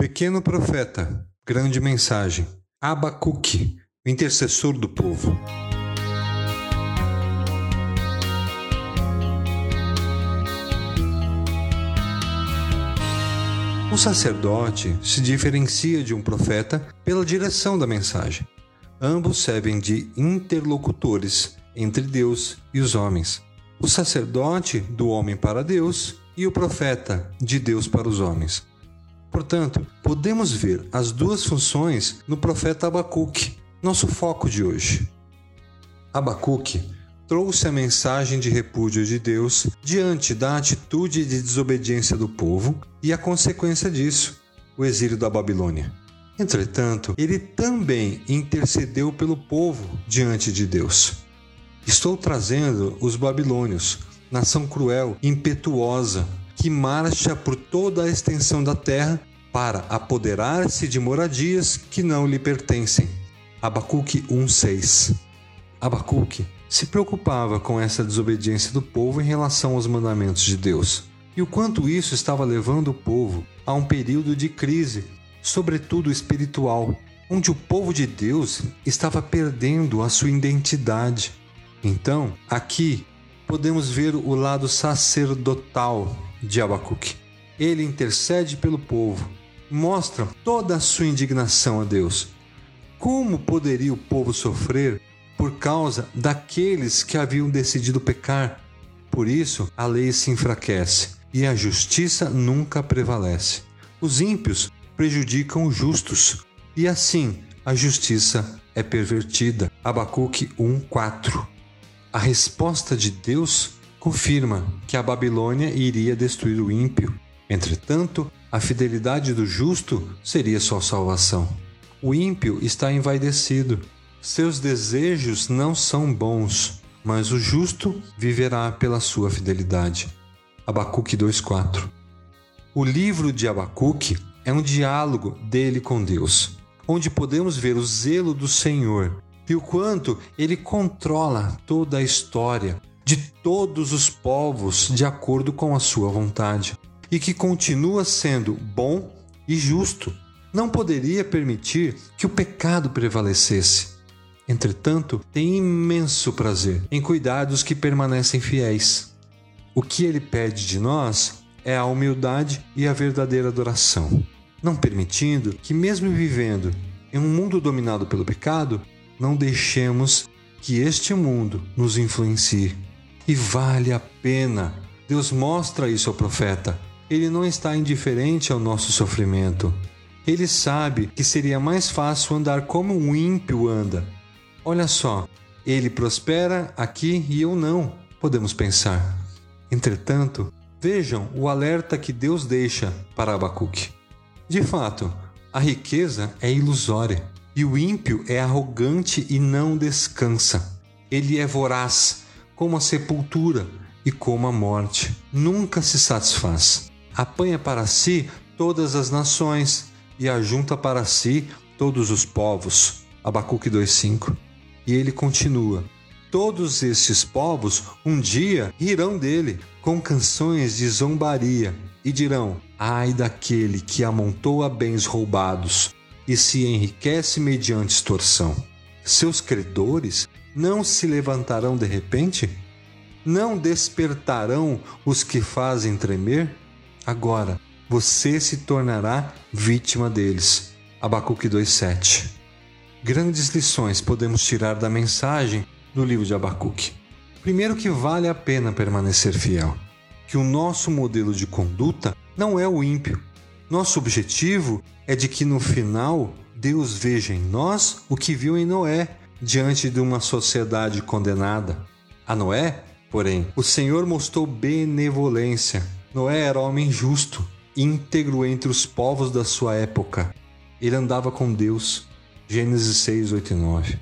Pequeno profeta, grande mensagem. Abacuque, o intercessor do povo. Um sacerdote se diferencia de um profeta pela direção da mensagem. Ambos servem de interlocutores entre Deus e os homens. O sacerdote do homem para Deus e o profeta de Deus para os homens. Portanto, podemos ver as duas funções no profeta Abacuque, nosso foco de hoje. Abacuque trouxe a mensagem de repúdio de Deus diante da atitude de desobediência do povo e a consequência disso, o exílio da Babilônia. Entretanto, ele também intercedeu pelo povo diante de Deus. Estou trazendo os babilônios, nação cruel, impetuosa, que marcha por toda a extensão da terra para apoderar-se de moradias que não lhe pertencem. Abacuque 1:6. Abacuque se preocupava com essa desobediência do povo em relação aos mandamentos de Deus e o quanto isso estava levando o povo a um período de crise, sobretudo espiritual, onde o povo de Deus estava perdendo a sua identidade. Então, aqui podemos ver o lado sacerdotal de Abacuque. Ele intercede pelo povo, mostra toda a sua indignação a Deus. Como poderia o povo sofrer por causa daqueles que haviam decidido pecar? Por isso, a lei se enfraquece e a justiça nunca prevalece. Os ímpios prejudicam os justos e assim a justiça é pervertida. Abacuque 1:4. A resposta de Deus confirma que a Babilônia iria destruir o ímpio. Entretanto, a fidelidade do justo seria sua salvação. O ímpio está envaidecido. Seus desejos não são bons, mas o justo viverá pela sua fidelidade. Abacuque 2:4. O livro de Abacuque é um diálogo dele com Deus, onde podemos ver o zelo do Senhor e o quanto ele controla toda a história de todos os povos de acordo com a sua vontade e que continua sendo bom e justo. Não poderia permitir que o pecado prevalecesse. Entretanto, tem imenso prazer em cuidar dos que permanecem fiéis. O que ele pede de nós é a humildade e a verdadeira adoração, não permitindo que, mesmo vivendo em um mundo dominado pelo pecado, não deixemos que este mundo nos influencie. E vale a pena. Deus mostra isso ao profeta. Ele não está indiferente ao nosso sofrimento. Ele sabe que seria mais fácil andar como um ímpio anda. Olha só, ele prospera aqui e eu não, podemos pensar. Entretanto, vejam o alerta que Deus deixa para Abacuque. De fato, a riqueza é ilusória. E o ímpio é arrogante e não descansa. Ele é voraz, como a sepultura e como a morte. Nunca se satisfaz. Apanha para si todas as nações e ajunta para si todos os povos. Abacuque 2:5. E ele continua: Todos estes povos um dia rirão dele com canções de zombaria e dirão: Ai daquele que amontoa bens roubados e se enriquece mediante extorsão. Seus credores não se levantarão de repente? Não despertarão os que fazem tremer? Agora, você se tornará vítima deles. Abacuque 2:7. Grandes lições podemos tirar da mensagem do livro de Abacuque. Primeiro que vale a pena permanecer fiel, que o nosso modelo de conduta não é o ímpio, nosso objetivo é de que no final Deus veja em nós o que viu em Noé diante de uma sociedade condenada. A Noé, porém, o Senhor mostrou benevolência. Noé era homem justo, íntegro entre os povos da sua época. Ele andava com Deus. Gênesis 6, 8 e 9.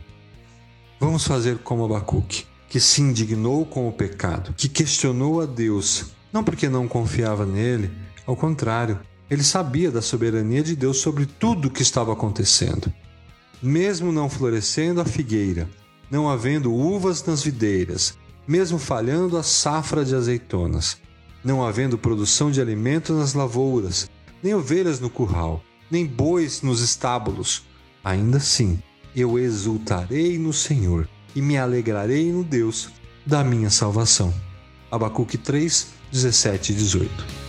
Vamos fazer como Abacuque, que se indignou com o pecado, que questionou a Deus, não porque não confiava nele, ao contrário, ele sabia da soberania de Deus sobre tudo o que estava acontecendo. Mesmo não florescendo a figueira, não havendo uvas nas videiras, mesmo falhando a safra de azeitonas, não havendo produção de alimento nas lavouras, nem ovelhas no curral, nem bois nos estábulos. Ainda assim, eu exultarei no Senhor e me alegrarei no Deus da minha salvação. Abacuque 3, 17 e 18.